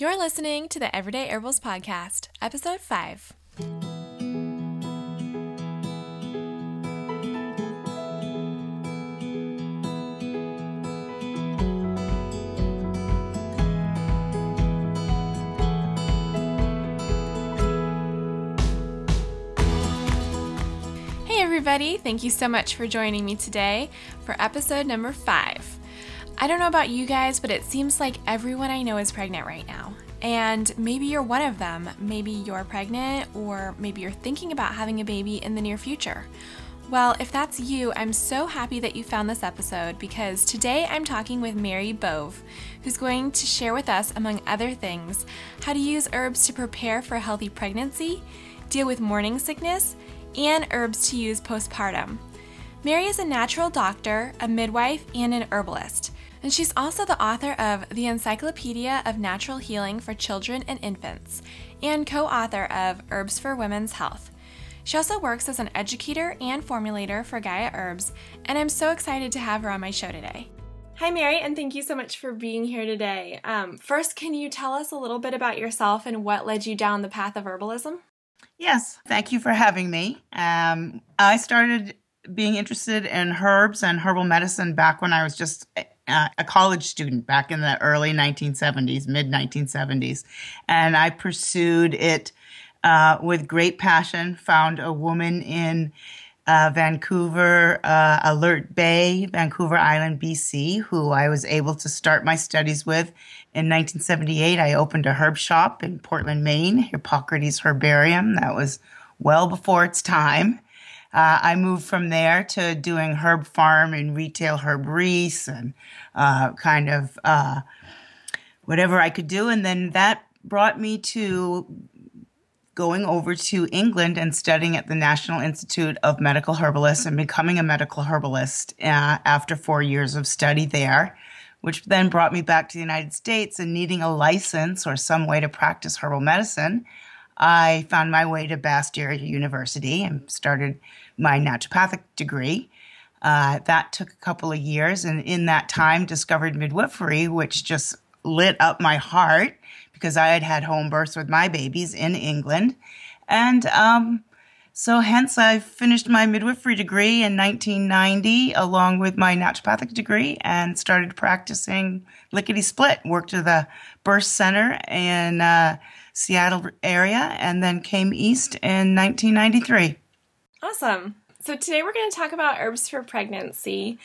You're listening to the Everyday Herbals Podcast, Episode 5. Hey, everybody. Thank you so much for joining me today for episode number 5. I don't know about you guys, but it seems like everyone I know is pregnant right now. And maybe you're one of them. Maybe you're pregnant, or maybe you're thinking about having a baby in the near future. Well, if that's you, I'm so happy that you found this episode because today I'm talking with Mary Bove, who's going to share with us, among other things, how to use herbs to prepare for a healthy pregnancy, deal with morning sickness, and herbs to use postpartum. Mary is a natural doctor, a midwife, and an herbalist. And she's also the author of The Encyclopedia of Natural Healing for Children and Infants and co author of Herbs for Women's Health. She also works as an educator and formulator for Gaia Herbs, and I'm so excited to have her on my show today. Hi, Mary, and thank you so much for being here today. Um, first, can you tell us a little bit about yourself and what led you down the path of herbalism? Yes, thank you for having me. Um, I started being interested in herbs and herbal medicine back when I was just a college student back in the early 1970s, mid 1970s. And I pursued it uh, with great passion, found a woman in uh, Vancouver, uh, Alert Bay, Vancouver Island, BC, who I was able to start my studies with. In 1978, I opened a herb shop in Portland, Maine, Hippocrates Herbarium. That was well before its time. Uh, I moved from there to doing herb farm and retail herbaries and uh, kind of uh, whatever I could do. And then that brought me to going over to England and studying at the National Institute of Medical Herbalists and becoming a medical herbalist uh, after four years of study there. Which then brought me back to the United States and needing a license or some way to practice herbal medicine. I found my way to Bastyr University and started my naturopathic degree. Uh, that took a couple of years, and in that time, discovered midwifery, which just lit up my heart because I had had home births with my babies in England, and um, so hence I finished my midwifery degree in 1990 along with my naturopathic degree and started practicing lickety split. Worked at the birth center in uh, Seattle area, and then came east in 1993. Awesome. So today we're going to talk about herbs for pregnancy.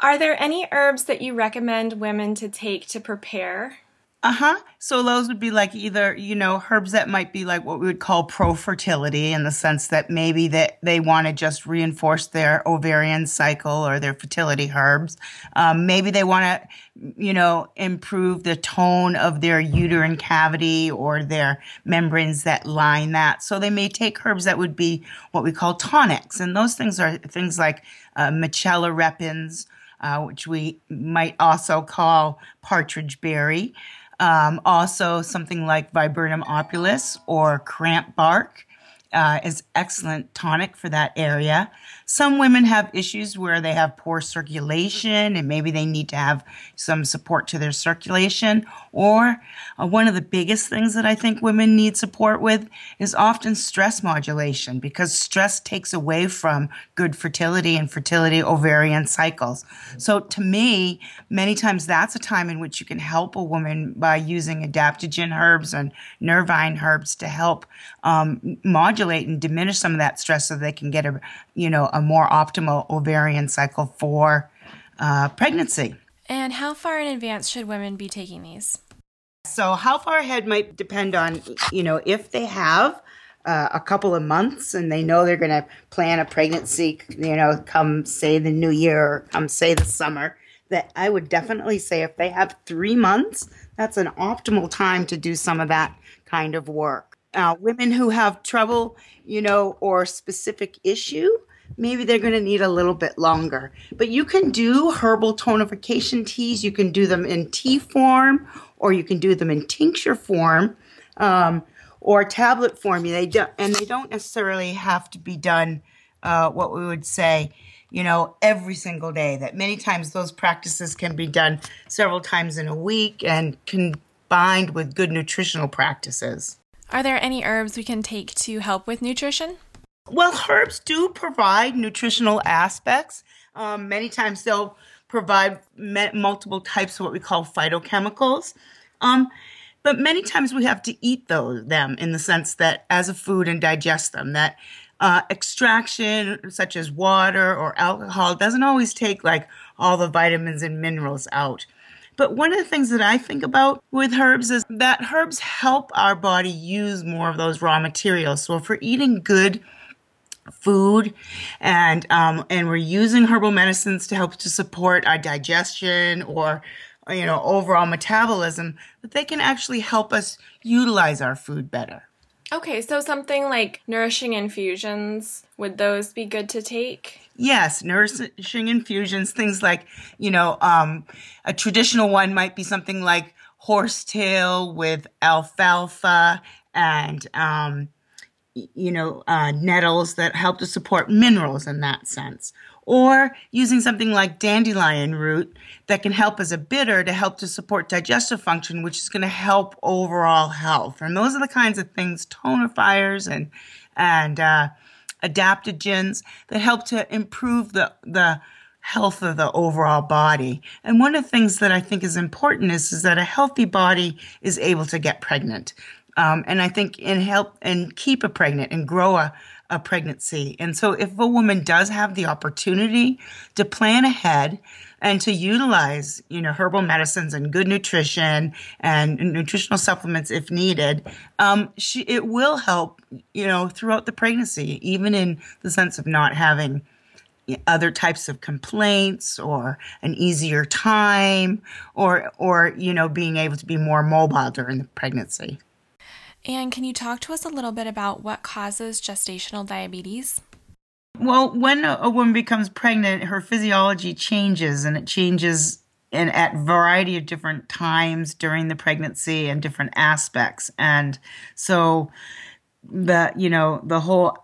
Are there any herbs that you recommend women to take to prepare? Uh huh. So those would be like either, you know, herbs that might be like what we would call pro fertility in the sense that maybe that they want to just reinforce their ovarian cycle or their fertility herbs. Um, maybe they want to, you know, improve the tone of their uterine cavity or their membranes that line that. So they may take herbs that would be what we call tonics. And those things are things like uh, Mitchella repens, uh, which we might also call partridge berry. Um, also, something like Viburnum opulus or cramp bark uh, is excellent tonic for that area. Some women have issues where they have poor circulation and maybe they need to have some support to their circulation. Or uh, one of the biggest things that I think women need support with is often stress modulation because stress takes away from good fertility and fertility ovarian cycles. So to me, many times that's a time in which you can help a woman by using adaptogen herbs and nervine herbs to help um, modulate and diminish some of that stress so they can get a, you know, a more optimal ovarian cycle for uh, pregnancy. And how far in advance should women be taking these? So, how far ahead might depend on, you know, if they have uh, a couple of months and they know they're going to plan a pregnancy, you know, come say the new year or come say the summer, that I would definitely say if they have three months, that's an optimal time to do some of that kind of work. Uh, women who have trouble, you know, or specific issue, maybe they're going to need a little bit longer. But you can do herbal tonification teas. You can do them in tea form, or you can do them in tincture form, um, or tablet form. They do, and they don't necessarily have to be done. Uh, what we would say, you know, every single day. That many times those practices can be done several times in a week and combined with good nutritional practices. Are there any herbs we can take to help with nutrition? Well, herbs do provide nutritional aspects. Um, many times they'll provide me- multiple types of what we call phytochemicals. Um, but many times we have to eat those them in the sense that as a food and digest them. That uh, extraction, such as water or alcohol, doesn't always take like all the vitamins and minerals out. But one of the things that I think about with herbs is that herbs help our body use more of those raw materials. So if we're eating good food and um, and we're using herbal medicines to help to support our digestion or you know overall metabolism that they can actually help us utilize our food better Okay, so something like nourishing infusions, would those be good to take? Yes, nourishing infusions, things like, you know, um, a traditional one might be something like horsetail with alfalfa and um, you know, uh, nettles that help to support minerals in that sense. Or using something like dandelion root that can help as a bitter to help to support digestive function, which is going to help overall health. And those are the kinds of things, tonifiers and, and, uh, adaptogens that help to improve the, the, health of the overall body. And one of the things that I think is important is, is that a healthy body is able to get pregnant. Um, and I think and help and keep a pregnant and grow a, a pregnancy. And so if a woman does have the opportunity to plan ahead and to utilize, you know, herbal medicines and good nutrition and nutritional supplements if needed, um, she, it will help, you know, throughout the pregnancy, even in the sense of not having other types of complaints or an easier time or or you know being able to be more mobile during the pregnancy and can you talk to us a little bit about what causes gestational diabetes? Well, when a woman becomes pregnant, her physiology changes and it changes in at variety of different times during the pregnancy and different aspects. And so the you know, the whole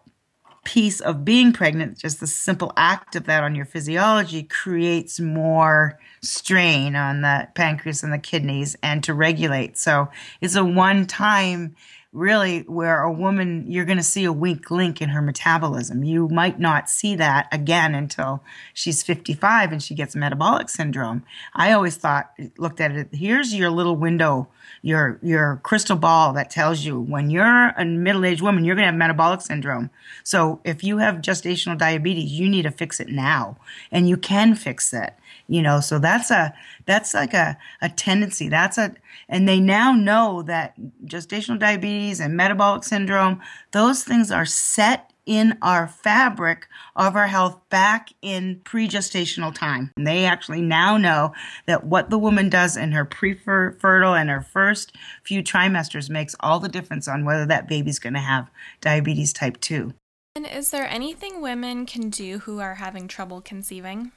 piece of being pregnant, just the simple act of that on your physiology creates more strain on the pancreas and the kidneys and to regulate. So it's a one time really where a woman you're going to see a weak link in her metabolism. You might not see that again until she's 55 and she gets metabolic syndrome. I always thought looked at it here's your little window, your your crystal ball that tells you when you're a middle-aged woman you're going to have metabolic syndrome. So if you have gestational diabetes, you need to fix it now and you can fix it you know so that's a that's like a, a tendency that's a and they now know that gestational diabetes and metabolic syndrome those things are set in our fabric of our health back in pre-gestational time. And they actually now know that what the woman does in her pre-fertile and her first few trimesters makes all the difference on whether that baby's going to have diabetes type 2. And is there anything women can do who are having trouble conceiving?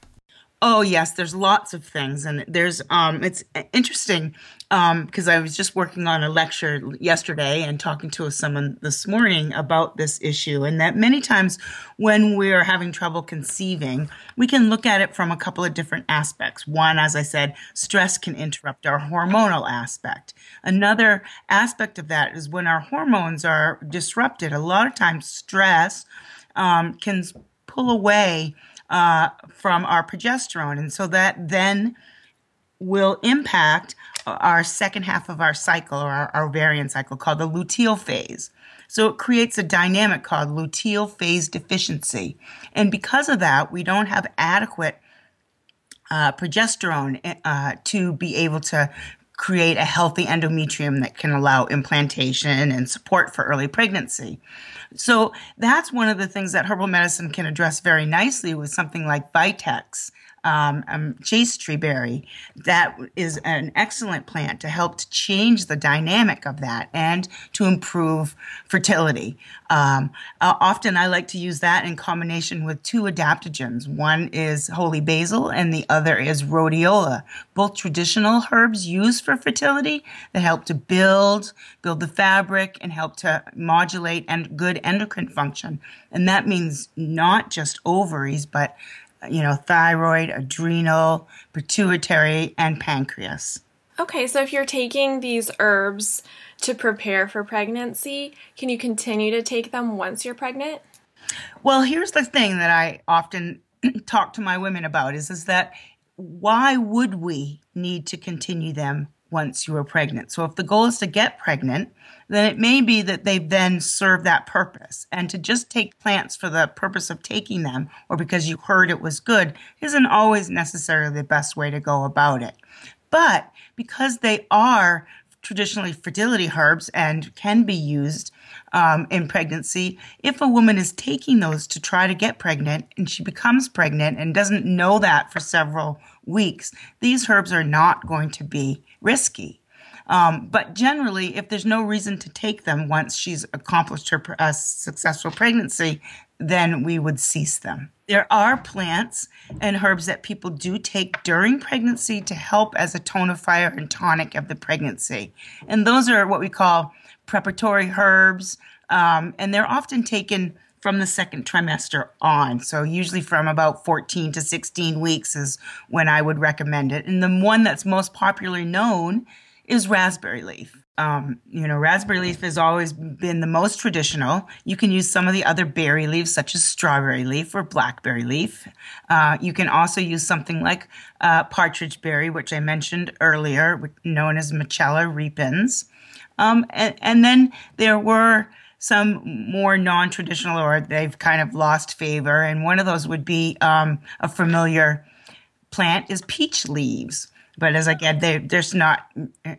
Oh yes, there's lots of things, and there's um, it's interesting because um, I was just working on a lecture yesterday and talking to someone this morning about this issue, and that many times when we're having trouble conceiving, we can look at it from a couple of different aspects. One, as I said, stress can interrupt our hormonal aspect. Another aspect of that is when our hormones are disrupted. A lot of times, stress um, can pull away uh, from our progesterone. And so that then will impact our second half of our cycle or our, our ovarian cycle called the luteal phase. So it creates a dynamic called luteal phase deficiency. And because of that, we don't have adequate uh, progesterone uh, to be able to create a healthy endometrium that can allow implantation and support for early pregnancy. So that's one of the things that herbal medicine can address very nicely with something like Vitex um, um, chaste tree berry. That is an excellent plant to help to change the dynamic of that and to improve fertility. Um, uh, often I like to use that in combination with two adaptogens. One is holy basil and the other is rhodiola, both traditional herbs used for fertility that help to build, build the fabric and help to modulate and good endocrine function. And that means not just ovaries, but you know, thyroid, adrenal, pituitary, and pancreas. Okay, so if you're taking these herbs to prepare for pregnancy, can you continue to take them once you're pregnant? Well, here's the thing that I often talk to my women about is, is that why would we need to continue them once you are pregnant? So if the goal is to get pregnant, then it may be that they then serve that purpose. And to just take plants for the purpose of taking them or because you heard it was good isn't always necessarily the best way to go about it. But because they are traditionally fertility herbs and can be used um, in pregnancy, if a woman is taking those to try to get pregnant and she becomes pregnant and doesn't know that for several weeks, these herbs are not going to be risky. Um, but generally, if there's no reason to take them once she's accomplished her uh, successful pregnancy, then we would cease them. There are plants and herbs that people do take during pregnancy to help as a tonifier and tonic of the pregnancy. And those are what we call preparatory herbs. Um, and they're often taken from the second trimester on. So, usually from about 14 to 16 weeks is when I would recommend it. And the one that's most popularly known is raspberry leaf. Um, you know, raspberry leaf has always been the most traditional. You can use some of the other berry leaves, such as strawberry leaf or blackberry leaf. Uh, you can also use something like uh, partridge berry, which I mentioned earlier, known as Mitchella repens. Um, and, and then there were some more non-traditional, or they've kind of lost favor. And one of those would be um, a familiar plant is peach leaves. But as I get, they, there's not,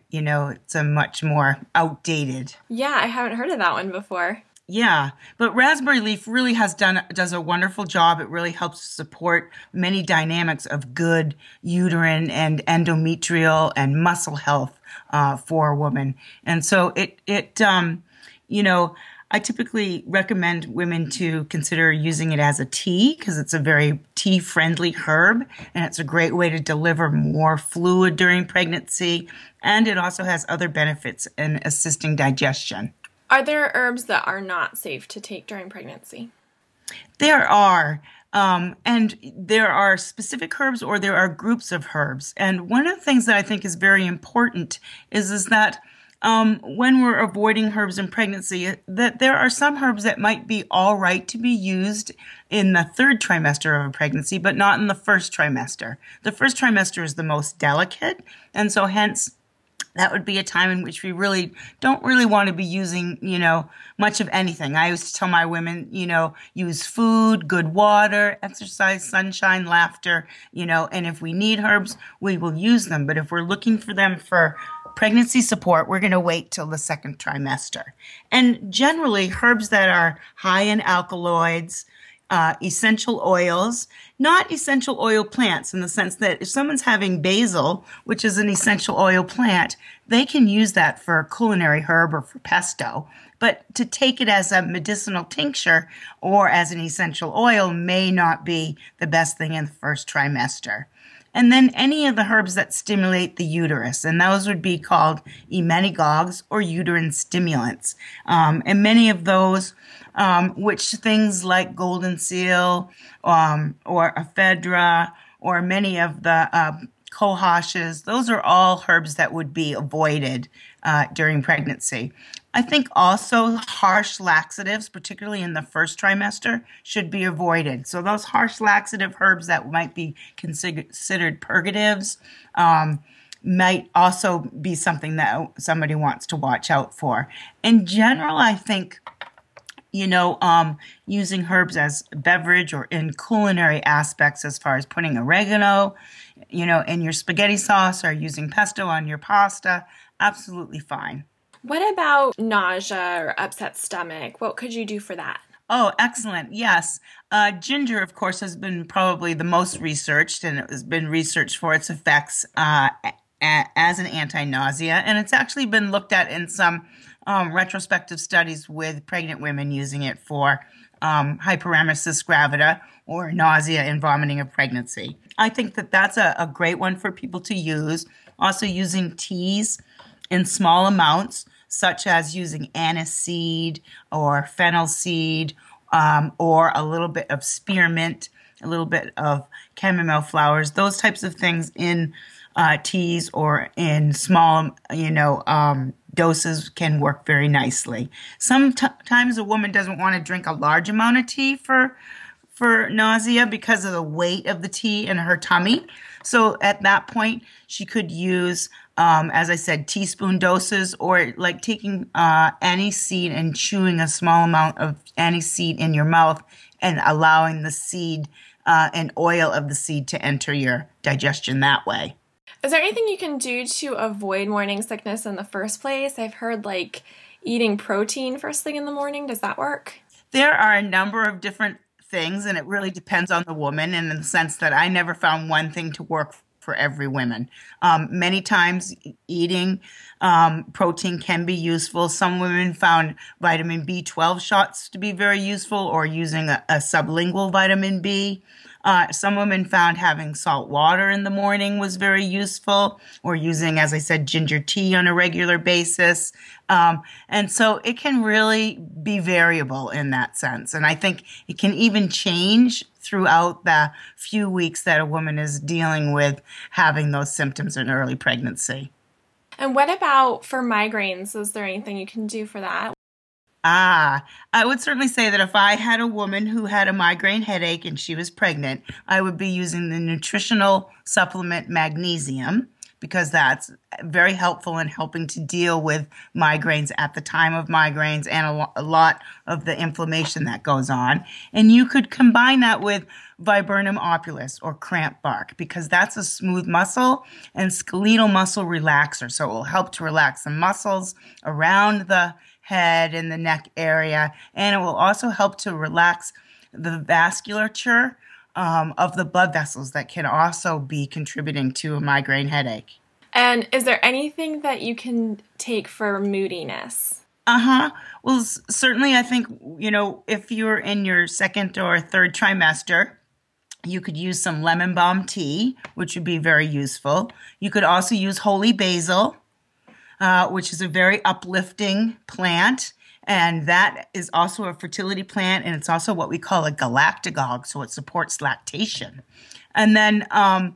you know, it's a much more outdated. Yeah, I haven't heard of that one before. Yeah, but raspberry leaf really has done does a wonderful job. It really helps support many dynamics of good uterine and endometrial and muscle health uh, for a woman. And so it it um, you know I typically recommend women to consider using it as a tea because it's a very tea friendly herb and it's a great way to deliver more fluid during pregnancy. And it also has other benefits in assisting digestion. Are there herbs that are not safe to take during pregnancy? There are. Um, and there are specific herbs or there are groups of herbs. And one of the things that I think is very important is, is that um, when we're avoiding herbs in pregnancy, that there are some herbs that might be all right to be used in the third trimester of a pregnancy, but not in the first trimester. The first trimester is the most delicate, and so hence that would be a time in which we really don't really want to be using, you know, much of anything. I used to tell my women, you know, use food, good water, exercise, sunshine, laughter, you know, and if we need herbs, we will use them. But if we're looking for them for pregnancy support, we're going to wait till the second trimester. And generally, herbs that are high in alkaloids, uh, essential oils, not essential oil plants in the sense that if someone's having basil, which is an essential oil plant, they can use that for culinary herb or for pesto. But to take it as a medicinal tincture or as an essential oil may not be the best thing in the first trimester and then any of the herbs that stimulate the uterus, and those would be called emmenagogues or uterine stimulants. Um, and many of those, um, which things like golden seal um, or ephedra or many of the uh, cohoshes, those are all herbs that would be avoided uh, during pregnancy. I think also harsh laxatives, particularly in the first trimester, should be avoided. So those harsh laxative herbs that might be considered purgatives um, might also be something that somebody wants to watch out for. In general, I think you know, um, using herbs as beverage or in culinary aspects, as far as putting oregano, you know, in your spaghetti sauce or using pesto on your pasta, absolutely fine. What about nausea or upset stomach? What could you do for that? Oh, excellent. Yes. Uh, ginger, of course, has been probably the most researched, and it has been researched for its effects uh, a- as an anti nausea. And it's actually been looked at in some um, retrospective studies with pregnant women using it for um, hyperemesis gravida or nausea and vomiting of pregnancy. I think that that's a, a great one for people to use. Also, using teas in small amounts such as using anise seed or fennel seed um, or a little bit of spearmint, a little bit of chamomile flowers, those types of things in uh, teas or in small, you know, um, doses can work very nicely. Sometimes a woman doesn't want to drink a large amount of tea for for nausea because of the weight of the tea in her tummy. So at that point, she could use, um, as I said, teaspoon doses or like taking uh, aniseed and chewing a small amount of aniseed in your mouth and allowing the seed uh, and oil of the seed to enter your digestion that way. Is there anything you can do to avoid morning sickness in the first place? I've heard like eating protein first thing in the morning. Does that work? There are a number of different things, and it really depends on the woman, in the sense that I never found one thing to work for every woman. Um, many times, eating um, protein can be useful. Some women found vitamin B12 shots to be very useful, or using a, a sublingual vitamin B. Uh, some women found having salt water in the morning was very useful, or using, as I said, ginger tea on a regular basis. Um, and so it can really be variable in that sense. And I think it can even change throughout the few weeks that a woman is dealing with having those symptoms in early pregnancy. And what about for migraines? Is there anything you can do for that? Ah, I would certainly say that if I had a woman who had a migraine headache and she was pregnant, I would be using the nutritional supplement magnesium because that's very helpful in helping to deal with migraines at the time of migraines and a, lo- a lot of the inflammation that goes on. And you could combine that with viburnum opulus or cramp bark because that's a smooth muscle and skeletal muscle relaxer. So it will help to relax the muscles around the head and the neck area. And it will also help to relax the vasculature um, of the blood vessels that can also be contributing to a migraine headache. And is there anything that you can take for moodiness? Uh huh. Well, s- certainly, I think, you know, if you're in your second or third trimester, you could use some lemon balm tea, which would be very useful. You could also use holy basil uh, which is a very uplifting plant. And that is also a fertility plant, and it's also what we call a galactagogue, so it supports lactation. And then um,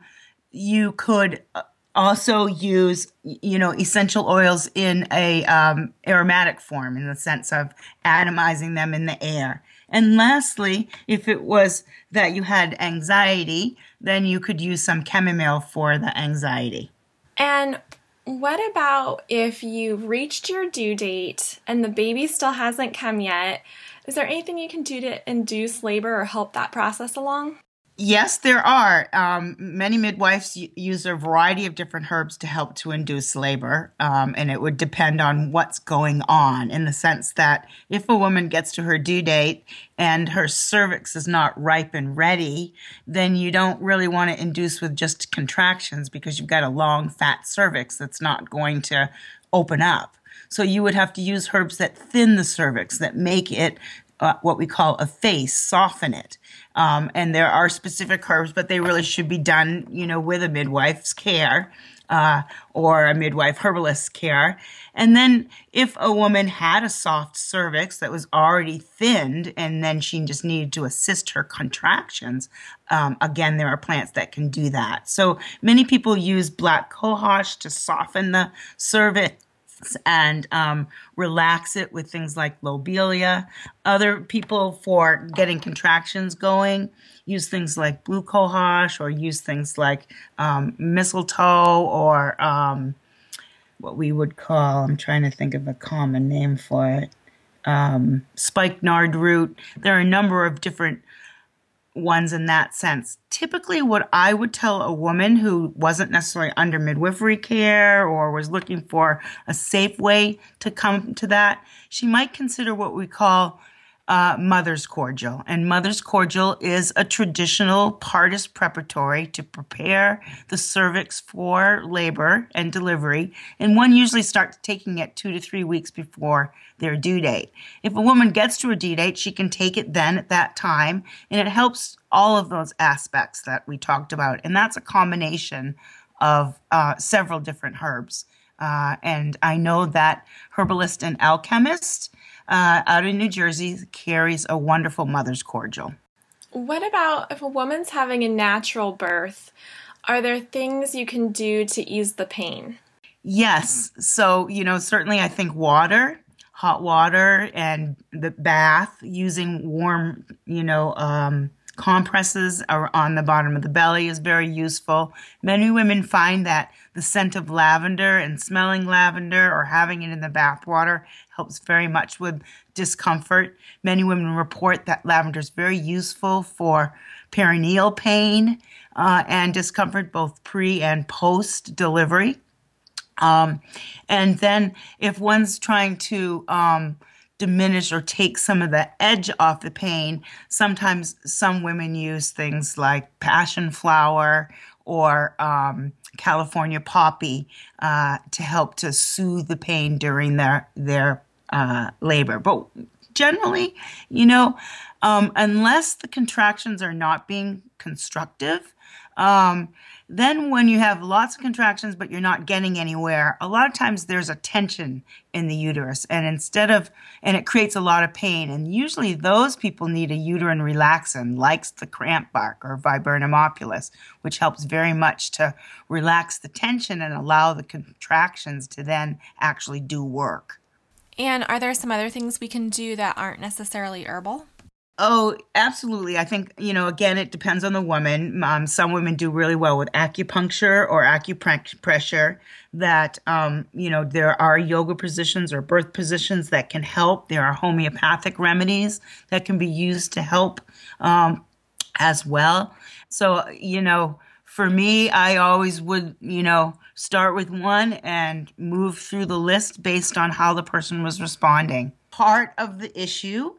you could uh, also use, you know, essential oils in a um, aromatic form, in the sense of atomizing them in the air. And lastly, if it was that you had anxiety, then you could use some chamomile for the anxiety. And what about if you've reached your due date and the baby still hasn't come yet? Is there anything you can do to induce labor or help that process along? Yes, there are. Um, many midwives use a variety of different herbs to help to induce labor, um, and it would depend on what's going on in the sense that if a woman gets to her due date and her cervix is not ripe and ready, then you don't really want to induce with just contractions because you've got a long, fat cervix that's not going to open up. So you would have to use herbs that thin the cervix, that make it uh, what we call efface, soften it. Um, and there are specific herbs, but they really should be done, you know, with a midwife's care. Uh, or a midwife herbalist's care. And then if a woman had a soft cervix that was already thinned and then she just needed to assist her contractions, um, again, there are plants that can do that. So many people use black cohosh to soften the cervix and um, relax it with things like lobelia. Other people, for getting contractions going, use things like blue cohosh or use things like um, mistletoe or um, what we would call, I'm trying to think of a common name for it, um, spikenard root. There are a number of different ones in that sense. Typically, what I would tell a woman who wasn't necessarily under midwifery care or was looking for a safe way to come to that, she might consider what we call uh, mother's cordial. And mother's cordial is a traditional partus preparatory to prepare the cervix for labor and delivery. And one usually starts taking it two to three weeks before their due date. If a woman gets to her due date, she can take it then at that time. And it helps all of those aspects that we talked about. And that's a combination of uh, several different herbs. Uh, and I know that herbalist and alchemist uh, out in New Jersey carries a wonderful mother's cordial. What about if a woman's having a natural birth? Are there things you can do to ease the pain? Yes. So, you know, certainly I think water, hot water, and the bath using warm, you know, um, compresses are on the bottom of the belly is very useful. Many women find that the scent of lavender and smelling lavender or having it in the bath water helps very much with discomfort. Many women report that lavender is very useful for perineal pain uh, and discomfort, both pre and post delivery. Um, and then if one's trying to um, diminish or take some of the edge off the pain, sometimes some women use things like passion flower or um, California poppy uh, to help to soothe the pain during their their uh, labor. But generally, you know, um, unless the contractions are not being constructive, um, then when you have lots of contractions but you're not getting anywhere, a lot of times there's a tension in the uterus, and instead of and it creates a lot of pain. And usually those people need a uterine relaxant, like the cramp bark or viburnum opulus, which helps very much to relax the tension and allow the contractions to then actually do work. And are there some other things we can do that aren't necessarily herbal? Oh, absolutely. I think, you know, again, it depends on the woman. Um, some women do really well with acupuncture or acupressure that, um, you know, there are yoga positions or birth positions that can help. There are homeopathic remedies that can be used to help um, as well. So, you know, for me, I always would, you know, start with one and move through the list based on how the person was responding. Part of the issue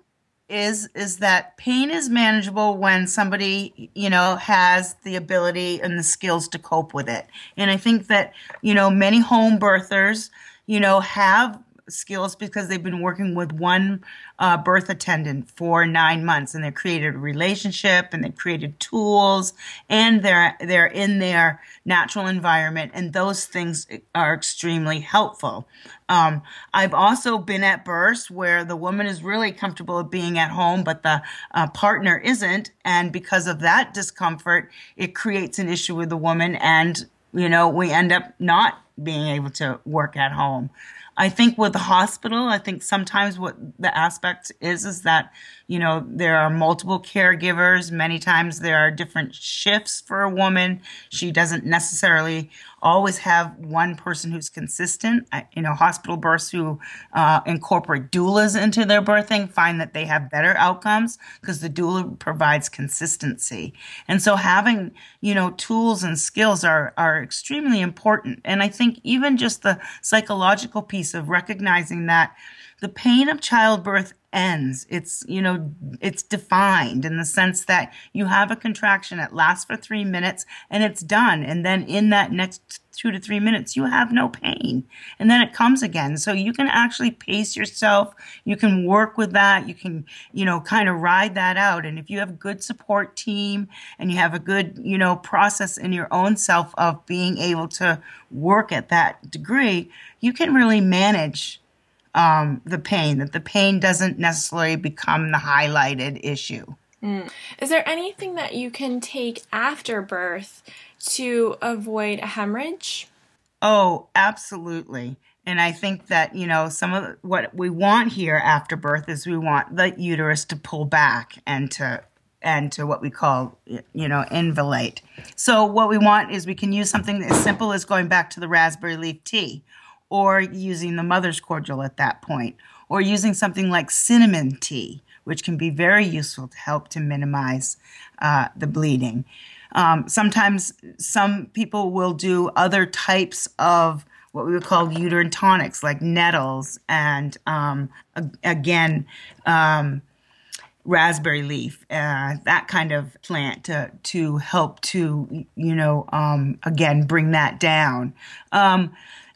is is that pain is manageable when somebody you know has the ability and the skills to cope with it. And i think that you know many home birthers you know have skills because they've been working with one uh, birth attendant for nine months and they've created a relationship and they've created tools and they're they're in their natural environment and those things are extremely helpful. Um, i've also been at births where the woman is really comfortable being at home but the uh, partner isn't and because of that discomfort it creates an issue with the woman and you know we end up not being able to work at home I think with the hospital, I think sometimes what the aspect is is that, you know, there are multiple caregivers. Many times there are different shifts for a woman. She doesn't necessarily always have one person who's consistent. You know, hospital births who uh, incorporate doulas into their birthing find that they have better outcomes because the doula provides consistency. And so having, you know, tools and skills are, are extremely important. And I think even just the psychological piece of recognizing that the pain of childbirth ends. It's, you know, it's defined in the sense that you have a contraction, it lasts for three minutes and it's done. And then in that next two to three minutes, you have no pain. And then it comes again. So you can actually pace yourself. You can work with that. You can, you know, kind of ride that out. And if you have a good support team and you have a good, you know, process in your own self of being able to work at that degree, you can really manage um, the pain, that the pain doesn't necessarily become the highlighted issue. Mm. Is there anything that you can take after birth to avoid a hemorrhage? Oh, absolutely. And I think that, you know, some of what we want here after birth is we want the uterus to pull back and to and to what we call you know involute. So what we want is we can use something as simple as going back to the raspberry leaf tea or using the mother's cordial at that point, or using something like cinnamon tea, which can be very useful to help to minimize uh, the bleeding. Um, sometimes some people will do other types of what we would call uterine tonics, like nettles and um, again, um, raspberry leaf, uh, that kind of plant to to help to you know um, again bring that down.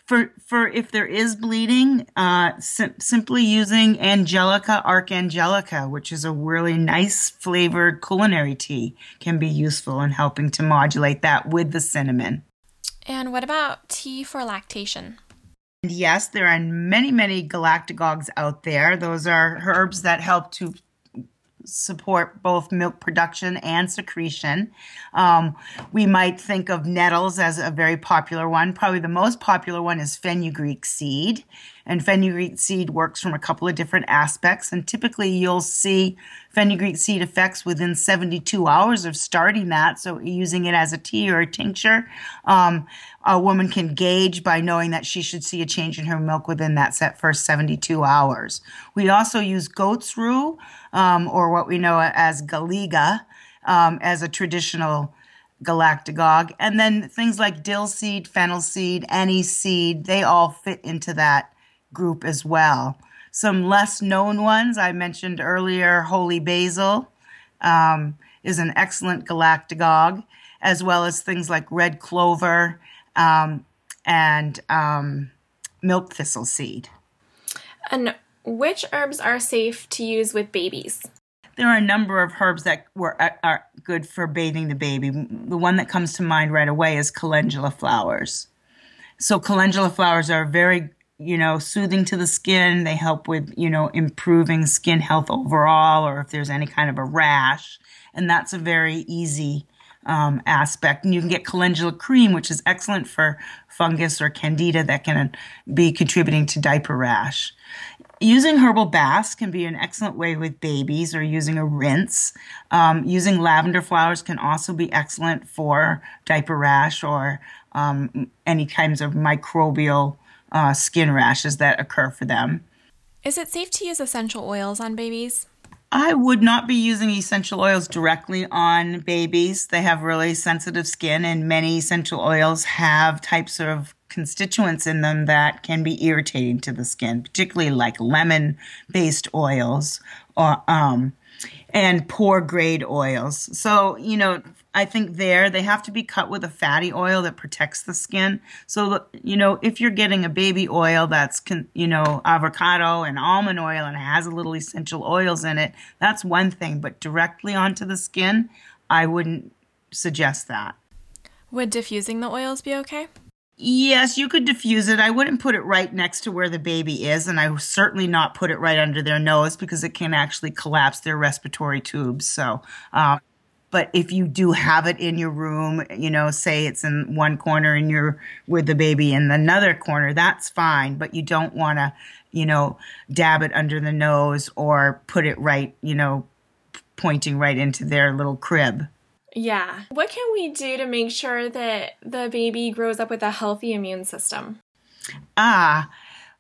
For for if there is bleeding, uh, sim- simply using Angelica Archangelica, which is a really nice flavored culinary tea, can be useful in helping to modulate that with the cinnamon. And what about tea for lactation? Yes, there are many, many galactagogues out there. Those are herbs that help to support both milk production and secretion. Um, we might think of nettles as a very popular one. Probably the most popular one is fenugreek seed. And fenugreek seed works from a couple of different aspects. And typically you'll see fenugreek seed effects within 72 hours of starting that. So using it as a tea or a tincture, um, a woman can gauge by knowing that she should see a change in her milk within that set first 72 hours. We also use goat's rue, um, or what we know as galega, um, as a traditional galactagogue. And then things like dill seed, fennel seed, anise seed, they all fit into that group as well. Some less known ones I mentioned earlier, holy basil um, is an excellent galactagogue, as well as things like red clover um, and um, milk thistle seed. And which herbs are safe to use with babies? There are a number of herbs that were are good for bathing the baby. The one that comes to mind right away is calendula flowers. So calendula flowers are very you know, soothing to the skin. They help with, you know, improving skin health overall or if there's any kind of a rash. And that's a very easy um, aspect. And you can get calendula cream, which is excellent for fungus or candida that can be contributing to diaper rash. Using herbal baths can be an excellent way with babies or using a rinse. Um, using lavender flowers can also be excellent for diaper rash or um, any kinds of microbial uh, skin rashes that occur for them. Is it safe to use essential oils on babies? I would not be using essential oils directly on babies. They have really sensitive skin, and many essential oils have types of constituents in them that can be irritating to the skin, particularly like lemon based oils or, um, and poor grade oils. So, you know, I think there they have to be cut with a fatty oil that protects the skin. So, you know, if you're getting a baby oil that's, you know, avocado and almond oil and has a little essential oils in it, that's one thing. But directly onto the skin, I wouldn't suggest that. Would diffusing the oils be okay? Yes, you could diffuse it. I wouldn't put it right next to where the baby is, and I would certainly not put it right under their nose because it can actually collapse their respiratory tubes. So, um, but if you do have it in your room, you know, say it's in one corner and you're with the baby in another corner, that's fine. But you don't want to, you know, dab it under the nose or put it right, you know, pointing right into their little crib. Yeah. What can we do to make sure that the baby grows up with a healthy immune system? Ah,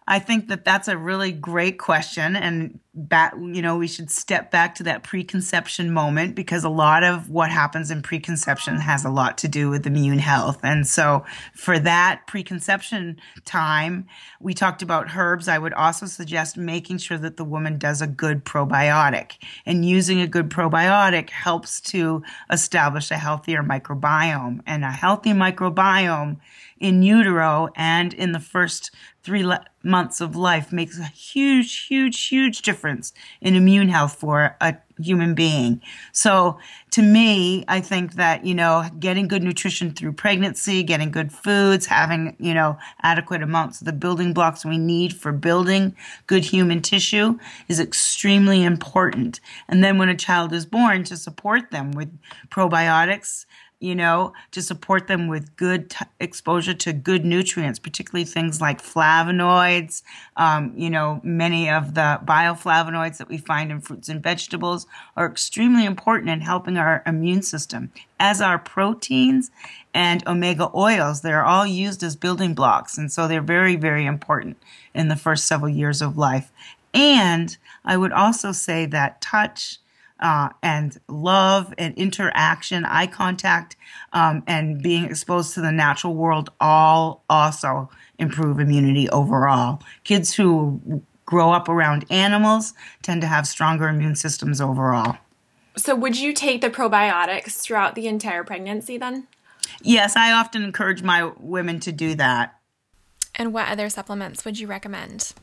I think that that's a really great question. And back, you know, we should step back to that preconception moment because a lot of what happens in preconception has a lot to do with immune health. And so for that preconception time, we talked about herbs. I would also suggest making sure that the woman does a good probiotic and using a good probiotic helps to establish a healthier microbiome and a healthy microbiome in utero and in the first three le- months of life makes a huge, huge, huge difference in immune health for a human being. So to me, I think that, you know, getting good nutrition through pregnancy, getting good foods, having, you know, adequate amounts of the building blocks we need for building good human tissue is extremely important. And then when a child is born to support them with probiotics, you know, to support them with good t- exposure to good nutrients, particularly things like flavonoids. Um, you know, many of the bioflavonoids that we find in fruits and vegetables are extremely important in helping our immune system, as are proteins and omega oils. They're all used as building blocks, and so they're very, very important in the first several years of life. And I would also say that touch, uh, and love and interaction, eye contact, um, and being exposed to the natural world all also improve immunity overall. Kids who grow up around animals tend to have stronger immune systems overall. So, would you take the probiotics throughout the entire pregnancy then? Yes, I often encourage my women to do that. And what other supplements would you recommend?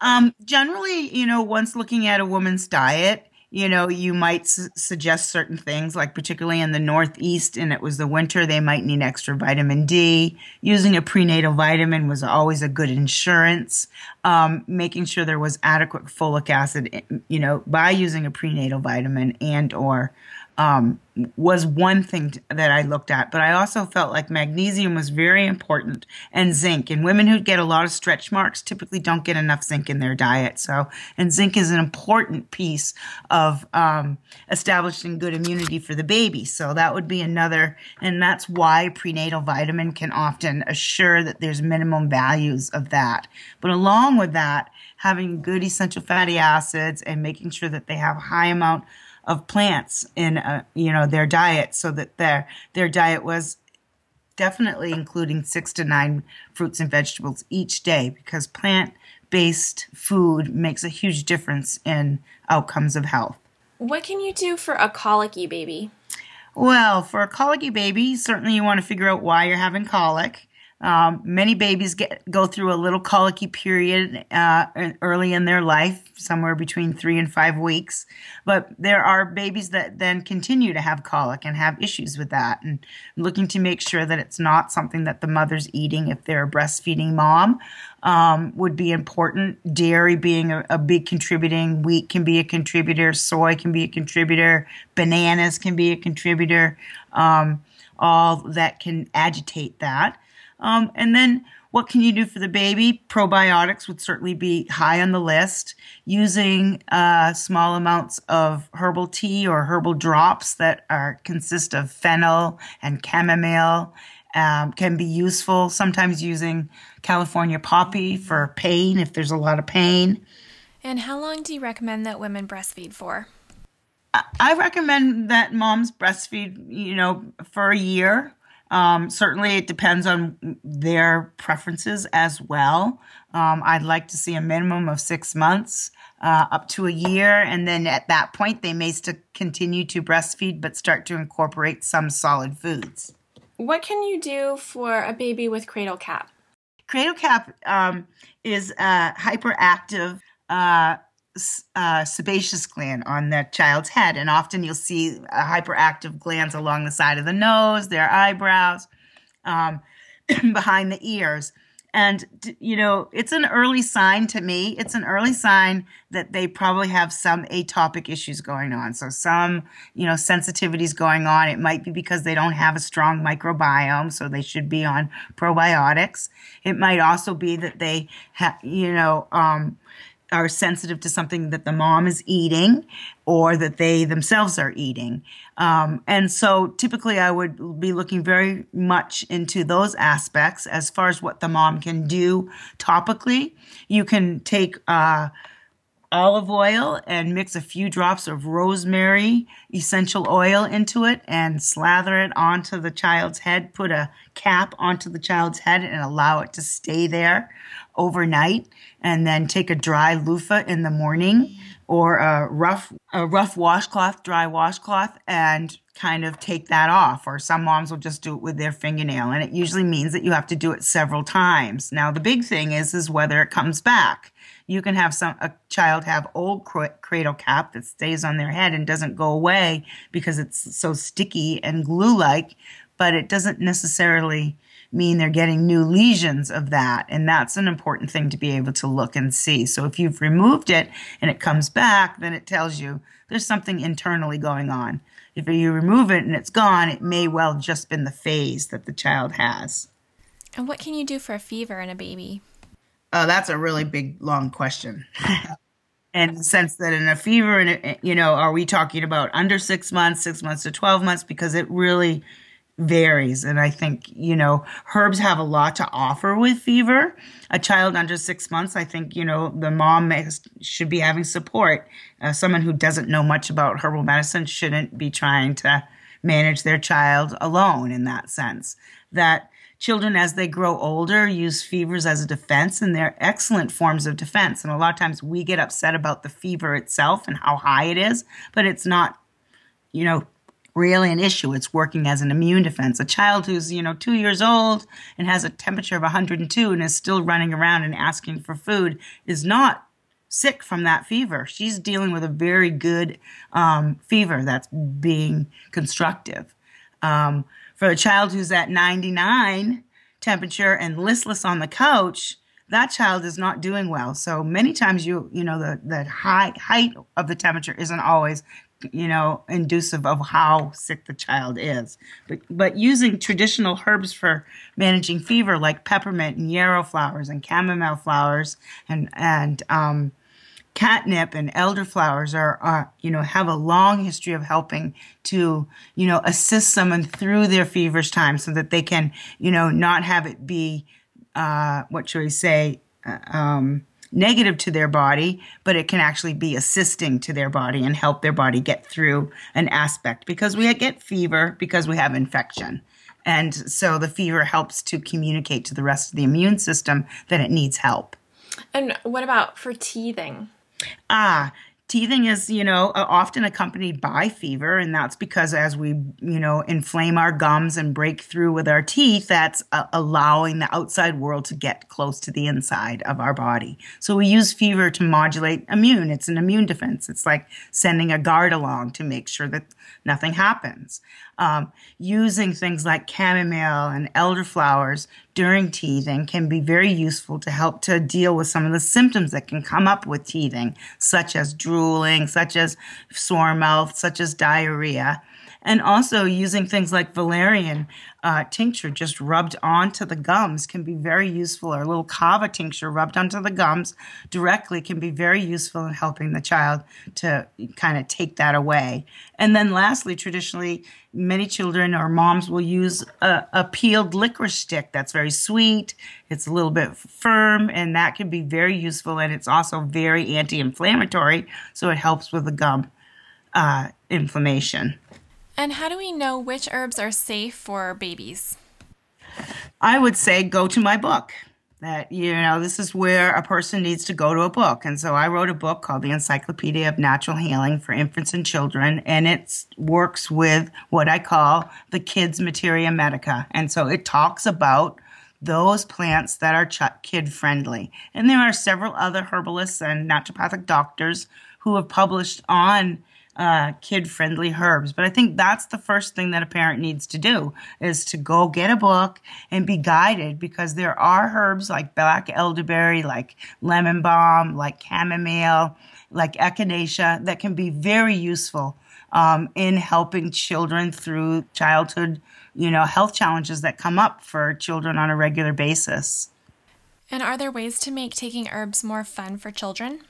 Um, generally, you know, once looking at a woman's diet, you know, you might su- suggest certain things, like particularly in the Northeast and it was the winter, they might need extra vitamin D. Using a prenatal vitamin was always a good insurance. Um, making sure there was adequate folic acid, you know, by using a prenatal vitamin and or um, was one thing that I looked at, but I also felt like magnesium was very important and zinc. And women who get a lot of stretch marks typically don't get enough zinc in their diet. So, and zinc is an important piece of um, establishing good immunity for the baby. So that would be another, and that's why prenatal vitamin can often assure that there's minimum values of that. But along with that, having good essential fatty acids and making sure that they have high amount of plants in uh, you know their diet so that their their diet was definitely including 6 to 9 fruits and vegetables each day because plant based food makes a huge difference in outcomes of health. What can you do for a colicky baby? Well, for a colicky baby, certainly you want to figure out why you're having colic. Um, many babies get go through a little colicky period uh, early in their life, somewhere between three and five weeks. But there are babies that then continue to have colic and have issues with that, and looking to make sure that it's not something that the mother's eating if they're a breastfeeding mom um, would be important. Dairy being a, a big contributing, wheat can be a contributor, soy can be a contributor, bananas can be a contributor. Um, all that can agitate that. Um, and then what can you do for the baby? Probiotics would certainly be high on the list. Using uh, small amounts of herbal tea or herbal drops that are consist of fennel and chamomile um, can be useful. Sometimes using California poppy for pain if there's a lot of pain. And how long do you recommend that women breastfeed for? I recommend that moms breastfeed, you know, for a year. Um, certainly, it depends on their preferences as well. Um, I'd like to see a minimum of six months uh, up to a year, and then at that point, they may still continue to breastfeed but start to incorporate some solid foods. What can you do for a baby with cradle cap? Cradle cap um, is a hyperactive uh, uh, sebaceous gland on the child's head, and often you'll see hyperactive glands along the side of the nose, their eyebrows, um, behind the ears. And, you know, it's an early sign to me. It's an early sign that they probably have some atopic issues going on. So, some, you know, sensitivities going on. It might be because they don't have a strong microbiome, so they should be on probiotics. It might also be that they have, you know, um, are sensitive to something that the mom is eating or that they themselves are eating. Um, and so typically I would be looking very much into those aspects as far as what the mom can do topically. You can take, uh, olive oil and mix a few drops of rosemary essential oil into it and slather it onto the child's head. Put a cap onto the child's head and allow it to stay there overnight. And then take a dry loofah in the morning or a rough a rough washcloth, dry washcloth, and kind of take that off. Or some moms will just do it with their fingernail, and it usually means that you have to do it several times. Now the big thing is is whether it comes back. You can have some a child have old cradle cap that stays on their head and doesn't go away because it's so sticky and glue like, but it doesn't necessarily mean they're getting new lesions of that. And that's an important thing to be able to look and see. So if you've removed it and it comes back, then it tells you there's something internally going on. If you remove it and it's gone, it may well just been the phase that the child has. And what can you do for a fever in a baby? Oh, that's a really big, long question. and the sense that in a fever, and you know, are we talking about under six months, six months to 12 months? Because it really varies. And I think, you know, herbs have a lot to offer with fever. A child under six months, I think, you know, the mom should be having support. Uh, someone who doesn't know much about herbal medicine shouldn't be trying to manage their child alone in that sense. That children, as they grow older, use fevers as a defense, and they're excellent forms of defense. And a lot of times we get upset about the fever itself and how high it is, but it's not, you know, really an issue. It's working as an immune defense. A child who's, you know, two years old and has a temperature of 102 and is still running around and asking for food is not sick from that fever. She's dealing with a very good um, fever that's being constructive. Um, for a child who's at 99 temperature and listless on the couch, that child is not doing well. So many times you you know the the high height of the temperature isn't always you know inducive of how sick the child is. But but using traditional herbs for managing fever like peppermint and yarrow flowers and chamomile flowers and and um, catnip and elderflowers are, are you know have a long history of helping to you know assist someone through their feverish time so that they can you know not have it be uh, what should we say, uh, um, negative to their body, but it can actually be assisting to their body and help their body get through an aspect because we get fever because we have infection. And so the fever helps to communicate to the rest of the immune system that it needs help. And what about for teething? Ah, Teething is, you know, often accompanied by fever, and that's because as we, you know, inflame our gums and break through with our teeth, that's uh, allowing the outside world to get close to the inside of our body. So we use fever to modulate immune. It's an immune defense. It's like sending a guard along to make sure that nothing happens. Um, using things like chamomile and elderflowers during teething can be very useful to help to deal with some of the symptoms that can come up with teething, such as drooling, such as sore mouth, such as diarrhea and also using things like valerian uh, tincture just rubbed onto the gums can be very useful or a little kava tincture rubbed onto the gums directly can be very useful in helping the child to kind of take that away. And then lastly traditionally many children or moms will use a, a peeled licorice stick that's very sweet it's a little bit firm and that can be very useful and it's also very anti-inflammatory so it helps with the gum uh, inflammation and how do we know which herbs are safe for babies? I would say go to my book. That, you know, this is where a person needs to go to a book. And so I wrote a book called The Encyclopedia of Natural Healing for Infants and Children, and it works with what I call the kids' materia medica. And so it talks about those plants that are kid friendly. And there are several other herbalists and naturopathic doctors who have published on uh, kid friendly herbs. But I think that's the first thing that a parent needs to do is to go get a book and be guided because there are herbs like black elderberry, like lemon balm, like chamomile, like echinacea that can be very useful um, in helping children through childhood, you know, health challenges that come up for children on a regular basis. And are there ways to make taking herbs more fun for children?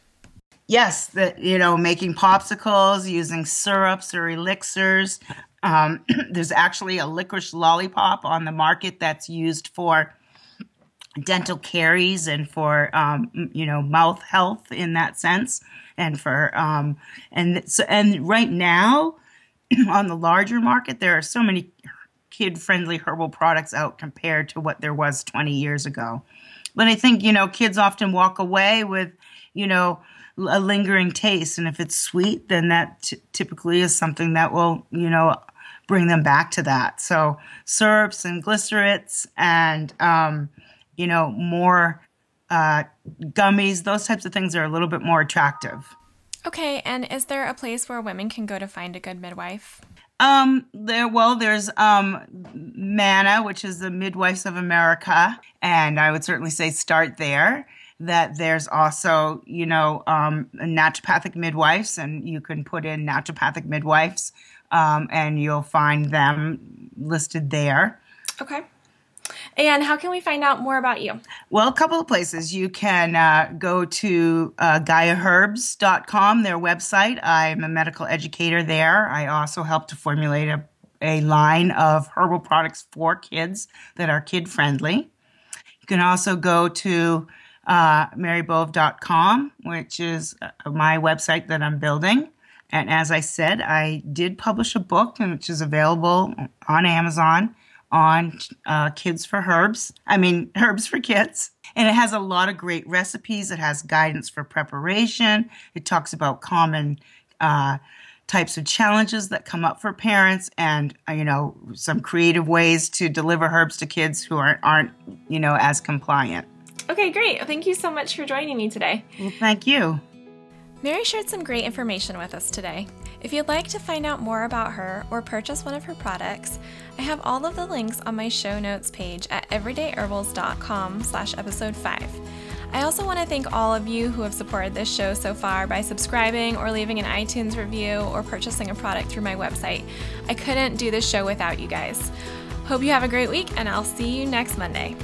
Yes, that you know, making popsicles, using syrups or elixirs. Um, there's actually a licorice lollipop on the market that's used for dental caries and for um, you know mouth health in that sense, and for um, and so and right now on the larger market there are so many kid friendly herbal products out compared to what there was 20 years ago. But I think you know kids often walk away with you know a lingering taste. And if it's sweet, then that t- typically is something that will, you know, bring them back to that. So syrups and glycerates and, um, you know, more uh, gummies, those types of things are a little bit more attractive. Okay, and is there a place where women can go to find a good midwife? Um, there, well, there's um, MANA, which is the Midwives of America, and I would certainly say start there that there's also, you know, um, naturopathic midwives, and you can put in naturopathic midwives, um, and you'll find them listed there. Okay. And how can we find out more about you? Well, a couple of places. You can uh, go to uh, GaiaHerbs.com, their website. I'm a medical educator there. I also help to formulate a, a line of herbal products for kids that are kid friendly. You can also go to uh, marybove.com, which is uh, my website that I'm building. And as I said, I did publish a book, which is available on Amazon on uh, Kids for Herbs. I mean, Herbs for Kids. And it has a lot of great recipes. It has guidance for preparation. It talks about common uh, types of challenges that come up for parents and, uh, you know, some creative ways to deliver herbs to kids who aren't, aren't you know, as compliant. Okay, great. Thank you so much for joining me today. Well, thank you. Mary shared some great information with us today. If you'd like to find out more about her or purchase one of her products, I have all of the links on my show notes page at everydayherbals.com slash episode 5. I also want to thank all of you who have supported this show so far by subscribing or leaving an iTunes review or purchasing a product through my website. I couldn't do this show without you guys. Hope you have a great week, and I'll see you next Monday.